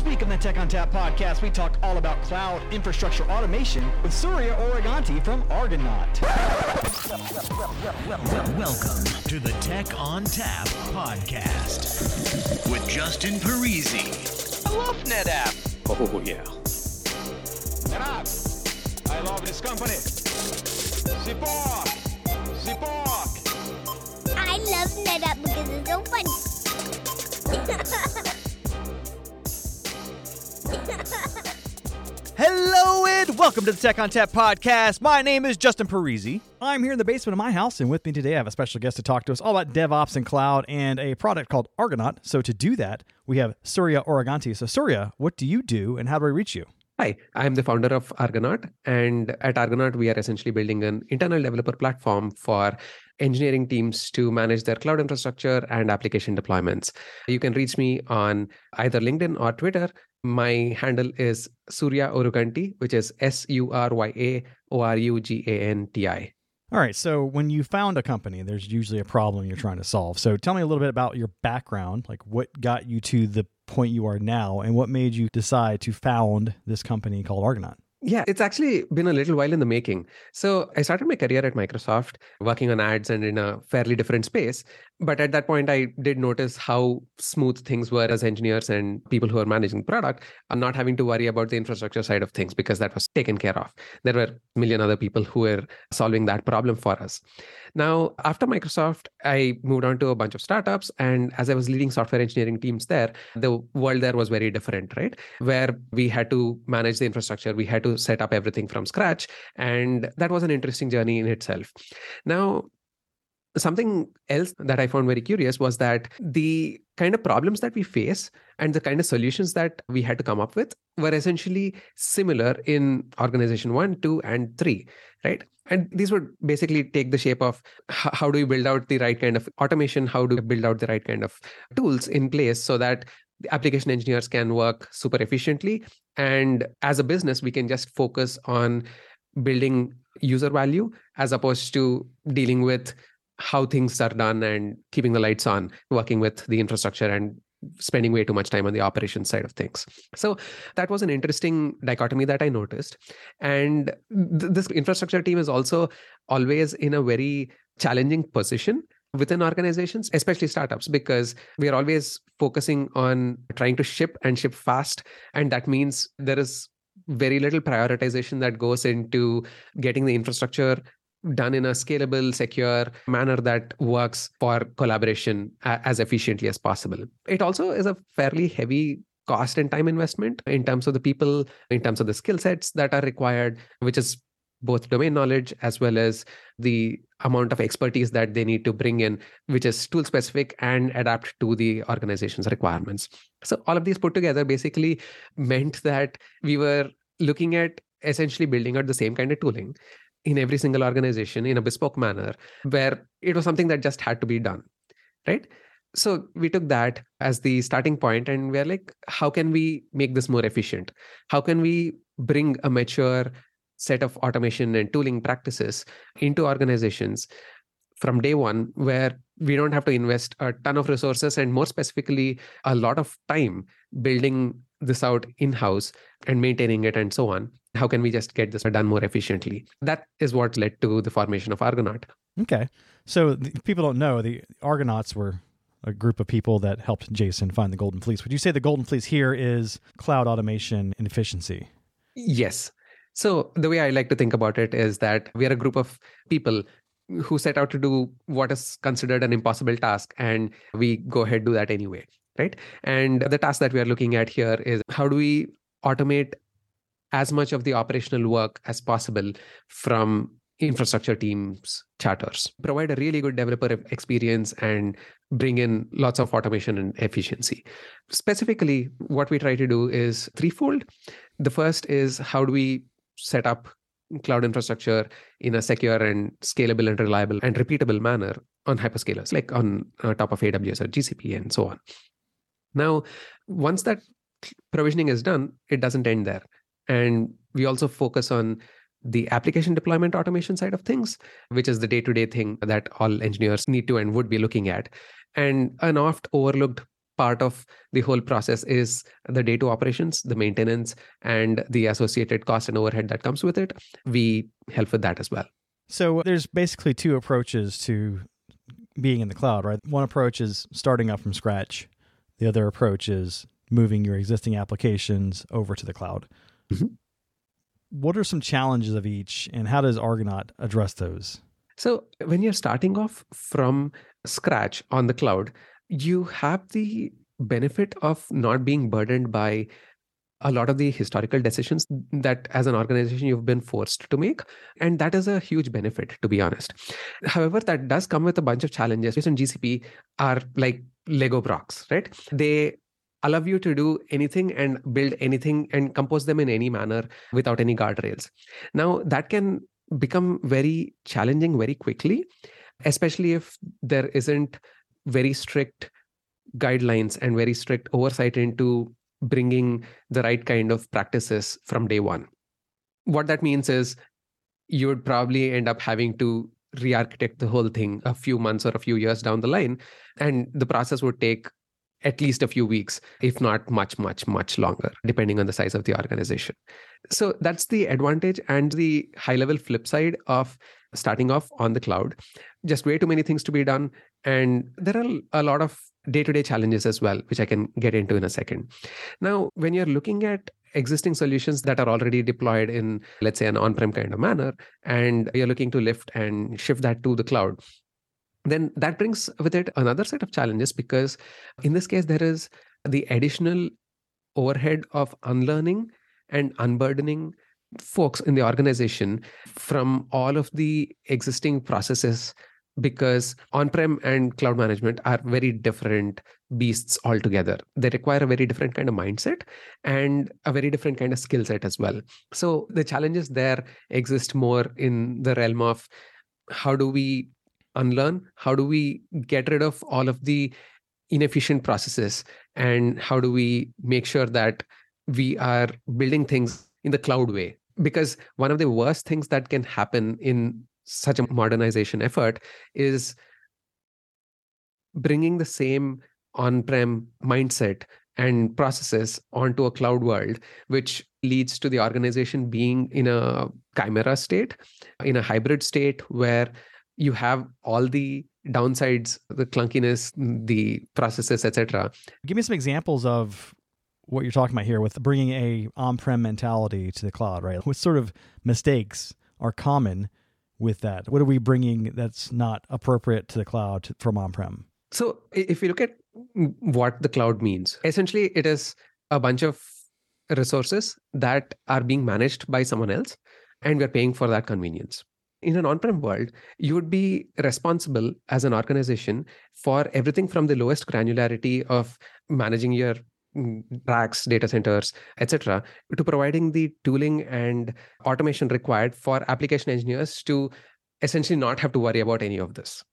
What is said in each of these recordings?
This week on the Tech on Tap podcast, we talk all about cloud infrastructure automation with Surya Oruganti from Argonaut. Welcome to the Tech on Tap podcast with Justin Parisi. I love NetApp. Oh, yeah. NetApp. I love this company. Support. Support. I love NetApp because it's so funny. Hello and welcome to the Tech on Tap podcast. My name is Justin Parisi. I'm here in the basement of my house, and with me today I have a special guest to talk to us all about DevOps and cloud and a product called Argonaut. So to do that, we have Surya Oruganti. So Surya, what do you do and how do I reach you? Hi, I'm the founder of Argonaut. And at Argonaut, we are essentially building an internal developer platform for engineering teams to manage their cloud infrastructure and application deployments. You can reach me on either LinkedIn or Twitter. My handle is Surya Oruganti, which is S U R Y A O R U G A N T I. All right. So when you found a company, there's usually a problem you're trying to solve. So tell me a little bit about your background, like what got you to the point you are now, and what made you decide to found this company called Argonaut. Yeah, it's actually been a little while in the making. So I started my career at Microsoft working on ads and in a fairly different space. But at that point, I did notice how smooth things were as engineers and people who are managing product are not having to worry about the infrastructure side of things because that was taken care of. There were a million other people who were solving that problem for us. Now, after Microsoft, I moved on to a bunch of startups. And as I was leading software engineering teams there, the world there was very different, right? Where we had to manage the infrastructure, we had to set up everything from scratch. And that was an interesting journey in itself. Now, something else that I found very curious was that the kind of problems that we face and the kind of solutions that we had to come up with were essentially similar in organization one, two, and three, right? And these would basically take the shape of how do we build out the right kind of automation? How do we build out the right kind of tools in place so that the application engineers can work super efficiently? And as a business, we can just focus on building user value as opposed to dealing with how things are done and keeping the lights on, working with the infrastructure and spending way too much time on the operations side of things. So that was an interesting dichotomy that I noticed. And th- this infrastructure team is also always in a very challenging position within organizations, especially startups, because we are always focusing on trying to ship and ship fast. And that means there is very little prioritization that goes into getting the infrastructure done in a scalable, secure manner that works for collaboration as efficiently as possible. It also is a fairly heavy cost and time investment in terms of the people, in terms of the skill sets that are required, which is both domain knowledge as well as the amount of expertise that they need to bring in, which is tool specific and adapt to the organization's requirements. So, all of these put together basically meant that we were looking at essentially building out the same kind of tooling in every single organization in a bespoke manner where it was something that just had to be done right? So we took that as the starting point and we're like how can we make this more efficient? How can we bring a mature set of automation and tooling practices into organizations from day one where we don't have to invest a ton of resources and more specifically a lot of time building this out in house and maintaining it and so on how can we just get this done more efficiently? That is what led to the formation of argonaut. Okay. So people don't know the argonauts were a group of people that helped jason find the golden fleece. Would you say the golden fleece here is cloud automation and efficiency? Yes. So the way i like to think about it is that we are a group of people who set out to do what is considered an impossible task and we go ahead do that anyway right? And the task that we are looking at here is how do we automate as much of the operational work as possible from infrastructure teams charters. Provide a really good developer experience and bring in lots of automation and efficiency. Specifically what we try to do is threefold. The first is how do we set up cloud infrastructure in a secure and scalable and reliable and repeatable manner on hyperscalers like on uh, top of aws or gcp and so on. Now once that provisioning is done it doesn't end there and we also focus on the application deployment automation side of things, which is the day to day thing that all engineers need to and would be looking at. And an oft overlooked part of the whole process is the day to operations, the maintenance, and the associated cost and overhead that comes with it. We help with that as well. So uh, there's basically two approaches to being in the cloud, right? One approach is starting up from scratch. The other approach is moving your existing applications over to the cloud. Mhm. What are some challenges of each, and how does Argonaut address those? So when you're starting off from scratch on the cloud, you have the benefit of not being burdened by a lot of the historical decisions that as an organization you've been forced to make and that is a huge benefit to be honest however that does come with a bunch of challenges which in gcp are like lego blocks right they allow you to do anything and build anything and compose them in any manner without any guardrails now that can become very challenging very quickly especially if there isn't very strict guidelines and very strict oversight into bringing the right kind of practices from day one. What that means is you would probably end up having to re architect the whole thing a few months or a few years down the line. And the process would take at least a few weeks, if not much, much, much longer, depending on the size of the organization. So that's the advantage and the high level flip side of starting off on the cloud. Just way too many things to be done. And there are a lot of day to day challenges as well, which I can get into in a second. Now, when you're looking at existing solutions that are already deployed in, let's say, an on prem kind of manner, and you're looking to lift and shift that to the cloud, then that brings with it another set of challenges because in this case, there is the additional overhead of unlearning and unburdening folks in the organization from all of the existing processes because on-prem and cloud management are very different beasts altogether. They require a very different kind of mindset and a very different kind of skill set as well. So the challenges there exist more in the realm of how do we unlearn? How do we get rid of all of the inefficient processes? And how do we make sure that we are building things in the cloud way? Because one of the worst things that can happen in such a modernization effort is bringing the same on-prem mindset and processes onto a cloud world which leads to the organization being in a chimera state in a hybrid state where you have all the downsides the clunkiness the processes etc Give me some examples of what you're talking about here with bringing a on-prem mentality to the cloud, right? What sort of mistakes are common with that? What are we bringing that's not appropriate to the cloud from on-prem? So if you look at what the cloud means, essentially it is a bunch of resources that are being managed by someone else and we're paying for that convenience. In an on-prem world, you would be responsible as an organization for everything from the lowest granularity of managing your mm, racks, data centers, etc., to providing the tooling and automation required for application engineers to essentially not have to worry about any of this.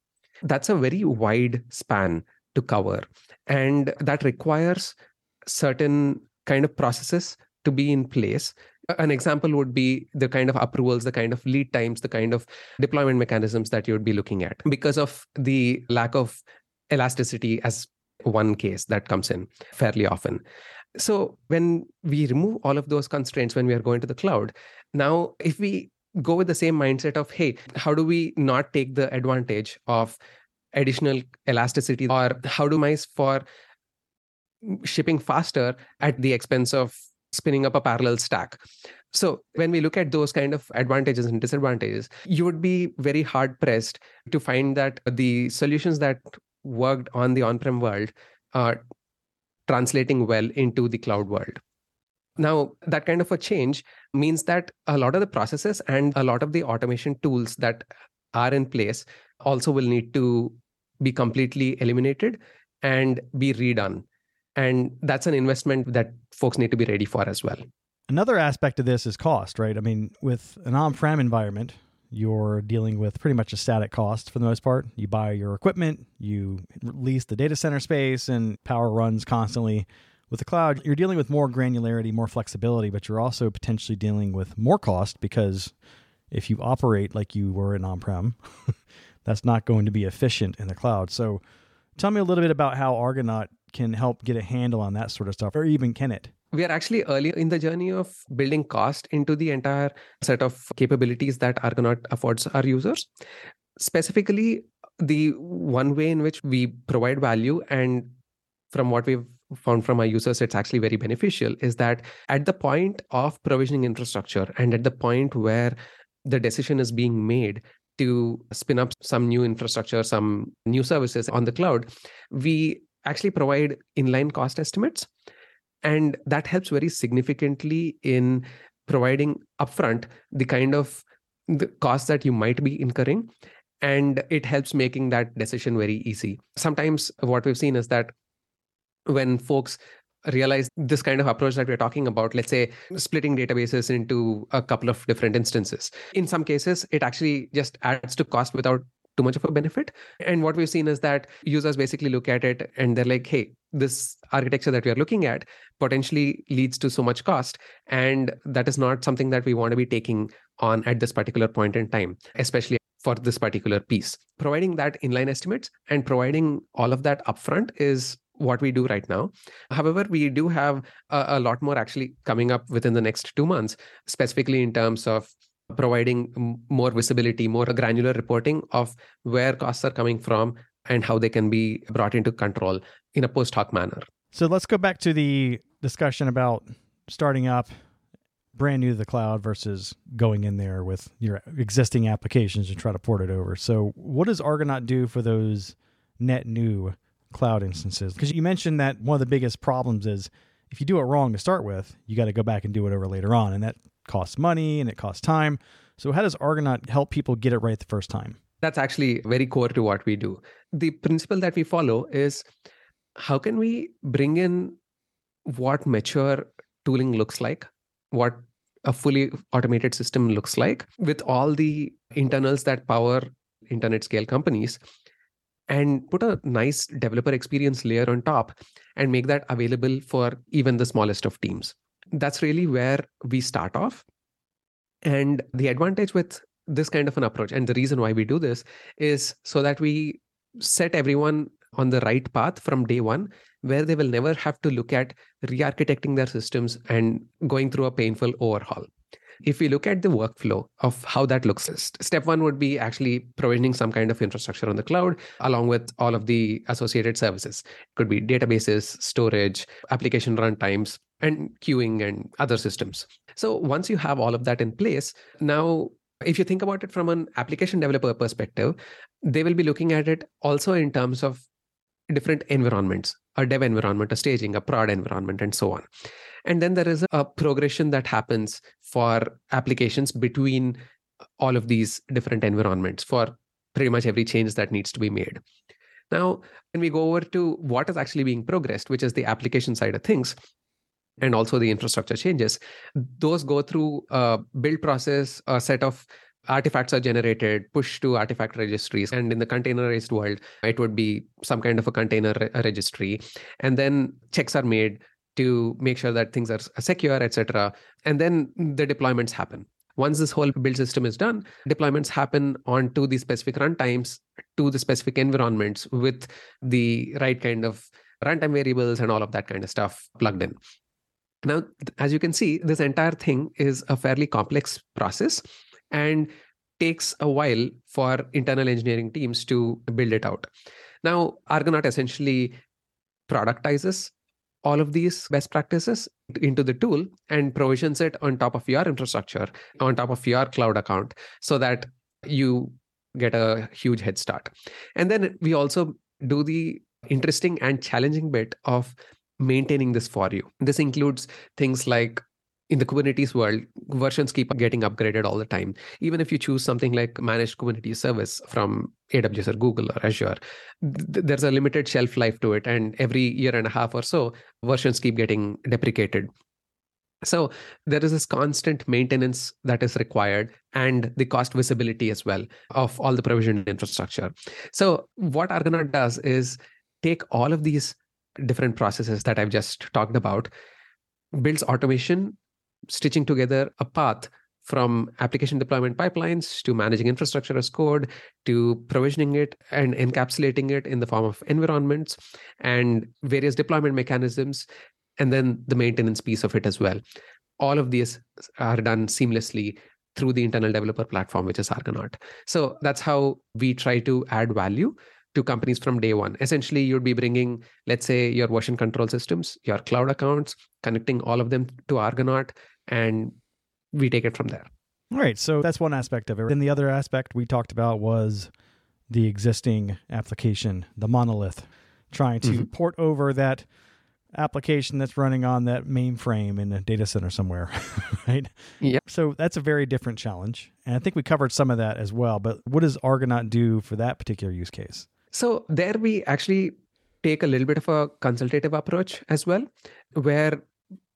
That's a very wide span to cover. And that requires certain kind of processes to be in place. An example would be the kind of approvals, the kind of lead times, the kind of deployment mechanisms that you would be looking at because of the lack of elasticity as one case that comes in fairly often. So when we remove all of those constraints when we are going to the cloud, now if we go with the same mindset of, hey, how do we not take the advantage of additional elasticity or how do mice for shipping faster at the expense of spinning up a parallel stack. So when we look at those kind of advantages and disadvantages you would be very hard pressed to find that the solutions that worked on the on-prem world are translating well into the cloud world. Now that kind of a change means that a lot of the processes and a lot of the automation tools that are in place also will need to be completely eliminated and be redone and that's an investment that folks need to be ready for as well Another aspect of this is cost, right? I mean, with an on-prem environment, you're dealing with pretty much a static cost for the most part. You buy your equipment, you lease the data center space, and power runs constantly. With the cloud, you're dealing with more granularity, more flexibility, but you're also potentially dealing with more cost because if you operate like you were in on-prem, that's not going to be efficient in the cloud. So, tell me a little bit about how Argonaut can help get a handle on that sort of stuff, or even can it? we are actually early in the journey of building cost into the entire set of capabilities that Argonaut affords our users. Specifically, the one way in which we provide value, and from what we've found from our users, it's actually very beneficial, is that at the point of provisioning infrastructure and at the point where the decision is being made to spin up some new infrastructure, some new services on the cloud, we actually provide inline cost estimates. And that helps very significantly in providing upfront the kind of the costs that you might be incurring. And it helps making that decision very easy. Sometimes what we've seen is that when folks realize this kind of approach that we're talking about let's say splitting databases into a couple of different instances in some cases it actually just adds to cost without too much of a benefit. And what we've seen is that users basically look at it and they're like, hey, this architecture that we are looking at potentially leads to so much cost. And that is not something that we want to be taking on at this particular point in time, especially for this particular piece. Providing that inline estimates and providing all of that upfront is what we do right now. However, we do have a, a, lot more actually coming up within the next two months, specifically in terms of providing more visibility, more granular reporting of where costs are coming from and how they can be brought into control in a post hoc manner. So let's go back to the discussion about starting up brand new to the cloud versus going in there with your existing applications and try to port it over. So, what does Argonaut do for those net new cloud instances? Because you mentioned that one of the biggest problems is if you do it wrong to start with, you got to go back and do it over later on. And that costs money and it costs time. So, how does Argonaut help people get it right the first time? That's actually very core to what we do. The principle that we follow is how can we bring in what mature tooling looks like, what a fully automated system looks like with all the internals that power internet scale companies and put a nice developer experience layer on top and make that available for even the smallest of teams that's really where we start off. And the advantage with this kind of an approach, and the reason why we do this is so that we set everyone on the right path from day one, where they will never have to look at re architecting their systems and going through a painful overhaul. If we look at the workflow of how that looks, step one would be actually provisioning some kind of infrastructure on the cloud, along with all of the associated services. It could be databases, storage, application runtimes, and queuing and other systems. So once you have all of that in place, now if you think about it from an application developer perspective, they will be looking at it also in terms of different environments a dev environment, a staging, a prod environment, and so on. And then there is a progression that happens for applications between all of these different environments for pretty much every change that needs to be made. Now, when we go over to what is actually being progressed, which is the application side of things, and also the infrastructure changes those go through a build process a set of artifacts are generated push to artifact registries and in the containerized world it would be some kind of a container re- registry. And then checks are made to make sure that things are secure etc and then the deployments happen. Once this whole build system is done deployments happen onto the specific runtimes to the specific environments with the right kind of runtime variables and all of that kind of stuff plugged in. Now, as you can see, this entire thing is a fairly complex process and takes a while for internal engineering teams to build it out. Now, Argonaut essentially productizes all of these best practices into the tool and provisions it on top of your infrastructure, on top of your cloud account, so that you get a huge head start. And then we also do the interesting and challenging bit of maintaining this for you. This includes things like in the Kubernetes world, versions keep getting upgraded all the time. Even if you choose something like managed Kubernetes service from AWS or Google or Azure, th- there's a limited shelf life to it. And every year and a half or so, versions keep getting deprecated. So there is this constant maintenance that is required and the cost visibility as well of all the provisioned infrastructure. So what Argonaut does is take all of these different processes that I've just talked about, builds automation, stitching together a path from application deployment pipelines to managing infrastructure as code to provisioning it and encapsulating it in the form of environments and various deployment mechanisms, and then the maintenance piece of it as well. All of these are done seamlessly through the internal developer platform, which is Argonaut. So that's how we try to add value to companies from day one. Essentially, you'd be bringing, let's say, your version control systems, your cloud accounts, connecting all of them to Argonaut, and we take it from there. All right. So that's one aspect of it. Then the other aspect we talked about was the existing application, the monolith, trying to Mhm. port over that application that's running on that mainframe in a data center somewhere, right? Yep. So that's a very different challenge. And I think we covered some of that as well. But what does Argonaut do for that particular use case? So there we actually take a little bit of a consultative approach as well, where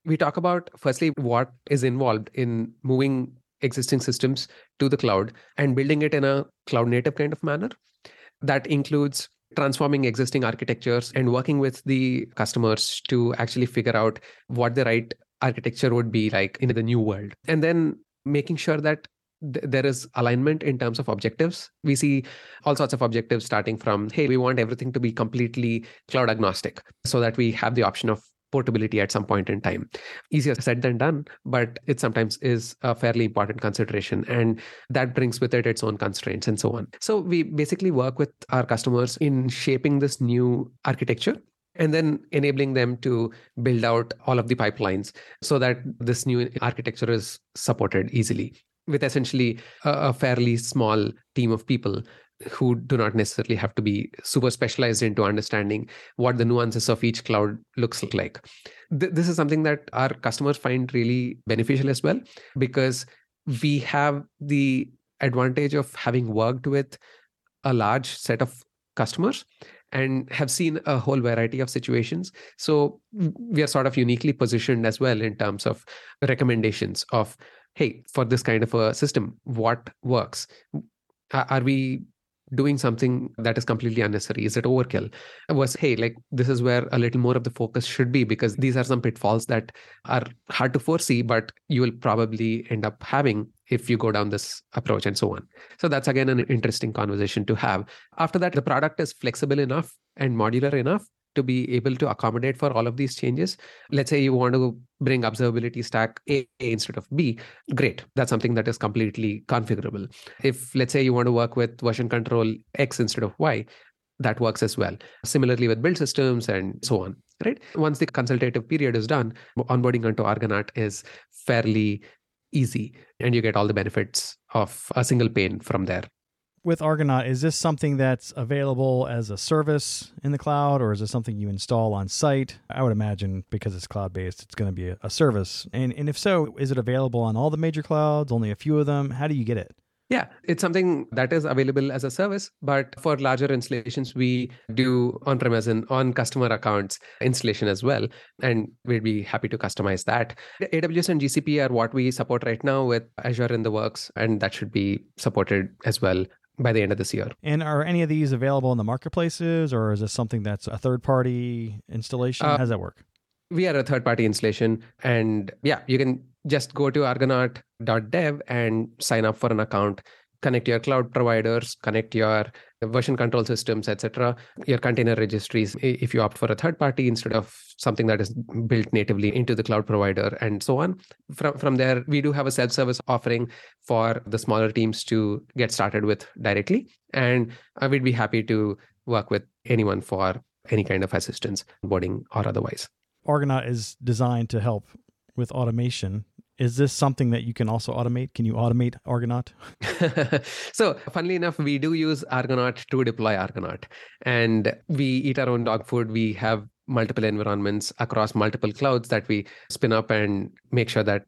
we talk about firstly what is involved in moving existing systems to the cloud and building it in a cloud native kind of manner. That includes transforming existing architectures and working with the customers to actually figure out what the right architecture would be like in the new world. And then making sure that th- there is alignment in terms of objectives. We see all sorts of objectives starting from hey we want everything to be completely cloud agnostic so that we have the option of portability at some point in time. Easier said than done but it sometimes is a fairly important consideration and that brings with it its own constraints and so on. So we basically work with our customers in shaping this new architecture and then enabling them to build out all of the pipelines so that this new architecture is supported easily with essentially a, fairly small team of people who do not necessarily have to be super specialized into understanding what the nuances of each cloud looks like. Th- this is something that our customers find really beneficial as well because we have the advantage of having worked with a large set of customers and have seen a whole variety of situations. So we are sort of uniquely positioned as well in terms of recommendations of, hey, for this kind of a system, what works? Are are we doing something that is completely unnecessary? Is it overkill? Was, hey, like this is where a little more of the focus should be because these are some pitfalls that are hard to foresee, but you will probably end up having if you go down this approach and so on. So that's again an interesting conversation to have. After that, the product is flexible enough and modular enough to be able to accommodate for all of these changes. Let's say you want to bring observability stack A instead of B. Great. That's something that is completely configurable. If let's say you want to work with version control X instead of Y, that works as well. Similarly with build systems and so on. Right. Once the consultative period is done, onboarding onto Argonaut is fairly easy and you get all the benefits of a single pane from there. With Argonaut, is this something that's available as a service in the cloud or is this something you install on site? I would imagine because it's cloud based, it's going to be a, service. And, and if so, is it available on all the major clouds, only a few of them? How do you get it? Yeah, it's something that is available as a service, but for larger installations, we do on premise and on customer accounts installation as well. And we'd be happy to customize that. AWS and GCP are what we support right now with Azure in the works, and that should be supported as well by the end of this year. And are any of these available in the marketplaces or is this something that's a third party installation? Uh, How does that work? we are a third party installation and yeah you can just go to argonaut.dev and sign up for an account connect your cloud providers connect your version control systems etc your container registries if you opt for a third party instead of something that is built natively into the cloud provider and so on. From from there we do have a self service offering for the smaller teams to get started with directly. And uh, we'd be happy to work with anyone for any kind of assistance onboarding or otherwise. Argonaut is designed to help with automation. Is this something that you can also automate? Can you automate Argonaut? so, funnily enough, we do use Argonaut to deploy Argonaut, and we eat our own dog food. We have multiple environments across multiple clouds that we spin up and make sure that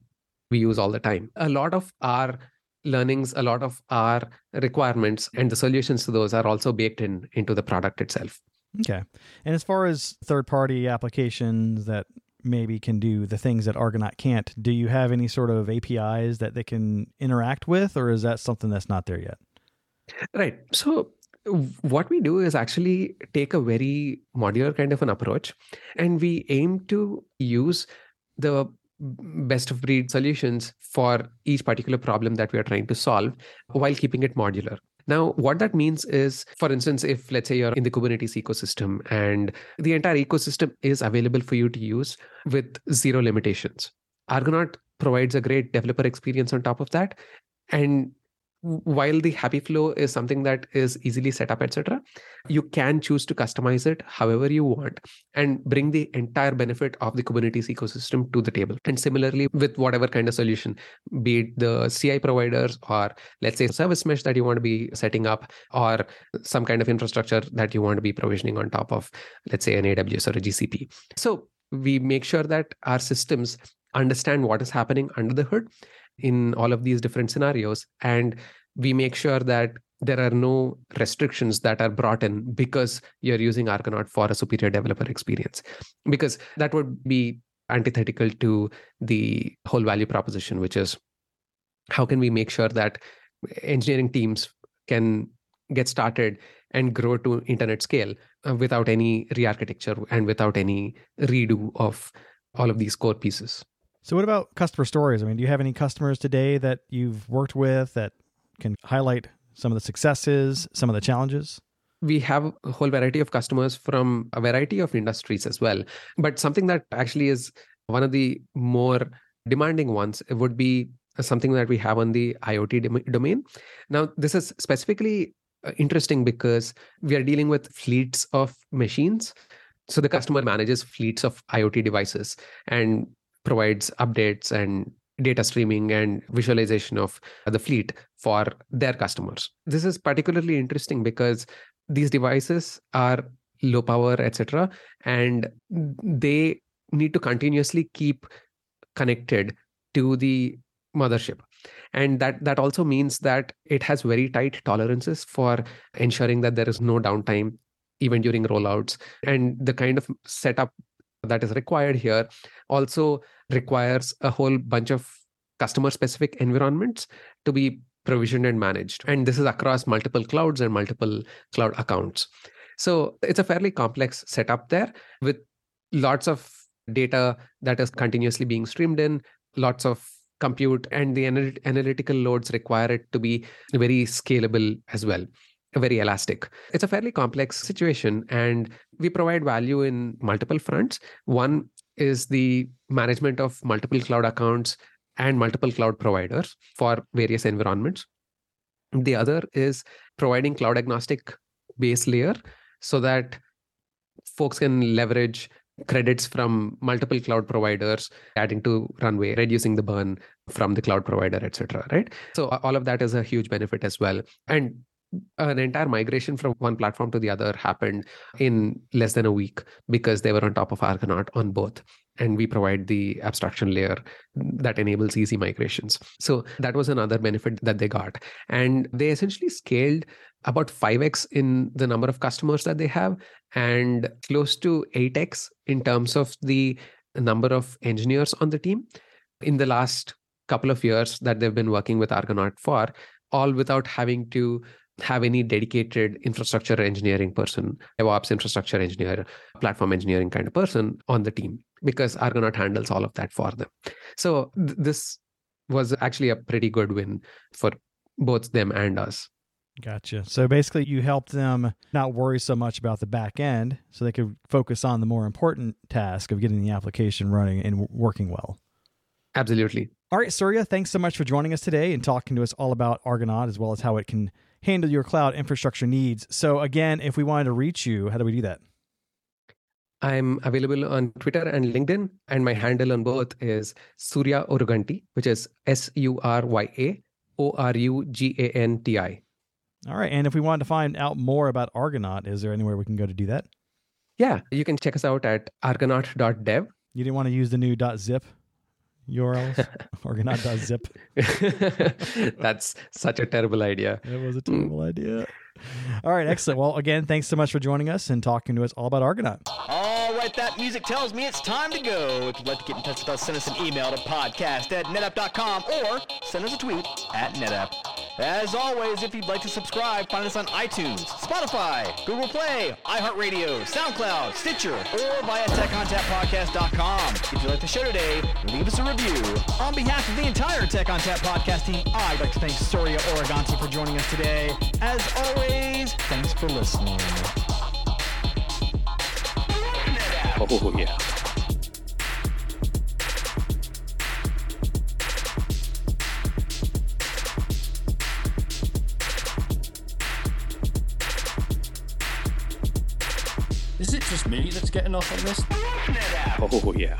we use all the time. A lot of our learnings, a lot of our requirements, and the solutions to those are also baked in into the product itself. Okay. And as far as third party applications that maybe can do the things that Argonaut can't, do you have any sort of APIs that they can interact with, or is that something that's not there yet? Right. So, what we do is actually take a very modular kind of an approach, and we aim to use the best of breed solutions for each particular problem that we are trying to solve while keeping it modular. Now, what that means is, for instance, if let's say you're in the Kubernetes ecosystem and the entire ecosystem is available for you to use with zero limitations, Argonaut provides a great developer experience on top of that. And while the happy flow is something that is easily set up etc you can choose to customize it however you want and bring the entire benefit of the kubernetes ecosystem to the table. And similarly with whatever kind of solution be it the ci providers or let's say service mesh that you want to be setting up or some kind of infrastructure that you want to be provisioning on top of let's say an aws or a gcp so we make sure that our systems understand what is happening under the hood in all of these different scenarios and we make sure that there are no restrictions that are brought in because you're using argonaut for a superior developer experience. Because that would be antithetical to the whole value proposition which is how can we make sure that engineering teams can get started and grow to internet scale uh, without any re-architecture and without any redo of all of these core pieces so, what about customer stories? I mean, do you have any customers today that you've worked with that can highlight some of the successes, some of the challenges? we have a whole variety of customers from a variety of industries as well. But something that actually is one of the more demanding ones would be something that we have on the IoT domain. Now, this is specifically uh, interesting because we are dealing with fleets of machines. So the customer manages fleets of IoT devices. And provides updates and data streaming and visualization of the fleet for their customers. This is particularly interesting because these devices are low power, etc., and they need to continuously keep connected to the mothership and that that also means that it has very tight tolerances for ensuring that there is no downtime even during rollouts and the kind of setup that is required here also requires a whole bunch of customer specific environments to be provisioned and managed and this is across multiple clouds and multiple cloud accounts so it's a fairly complex setup there with lots of data that is continuously being streamed in lots of compute and the analytical loads require it to be very scalable as well very elastic. It's a fairly complex situation, and we provide value in multiple fronts. One is the management of multiple cloud accounts and multiple cloud providers for various environments. The other is providing cloud agnostic base layer so that folks can leverage credits from multiple cloud providers adding to runway reducing the burn from the cloud provider etc right so all of that is a huge benefit as well and an entire migration from one platform to the other happened in less than a week because they were on top of Argonaut on both. And we provide the abstraction layer that enables easy migrations. So that was another benefit that they got. And they essentially scaled about 5x in the number of customers that they have and close to 8x in terms of the number of engineers on the team in the last couple of years that they've been working with Argonaut for, all without having to have any dedicated infrastructure engineering person, DevOps infrastructure engineer, platform engineering kind of person on the team because Argonaut handles all of that for them. So th- this was actually a pretty good win for both them and us. Gotcha. So basically, you helped them not worry so much about the back end so they could focus on the more important task of getting the application running and working well. Absolutely. All right, Surya, thanks so much for joining us today and talking to us all about Argonaut as well as how it can handle your cloud infrastructure needs. So, again, if we wanted to reach you, how do we do that? I'm available on Twitter and LinkedIn, and my handle on both is Surya Oruganti, which is S U R Y A O R U G A N T I. All right. And if we wanted to find out more about Argonaut, is there anywhere we can go to do that? Yeah, you can check us out at argonaut.dev. You didn't want to use the new .zip URLs? Argonaut.zip. That's such a terrible idea. It was a terrible mm. idea. All right, excellent. Well, again, thanks so much for joining us and talking to us all about Argonaut. All right, that music tells me it's time to go. If you'd like to get in touch with us, send us an email to podcast at netapp.com or send us a tweet at netapp. As always, if you'd like to subscribe, find us on iTunes, Spotify, Google Play, iHeartRadio, SoundCloud, Stitcher, or via TechOnTapPodcast.com. If you like the show today, leave us a review. On behalf of the entire Tech on Tap podcast team, I'd like to thank Surya Oruganti for joining us today. As always, thanks for listening. Oh, yeah. Me that's getting off on this? Oh, yeah.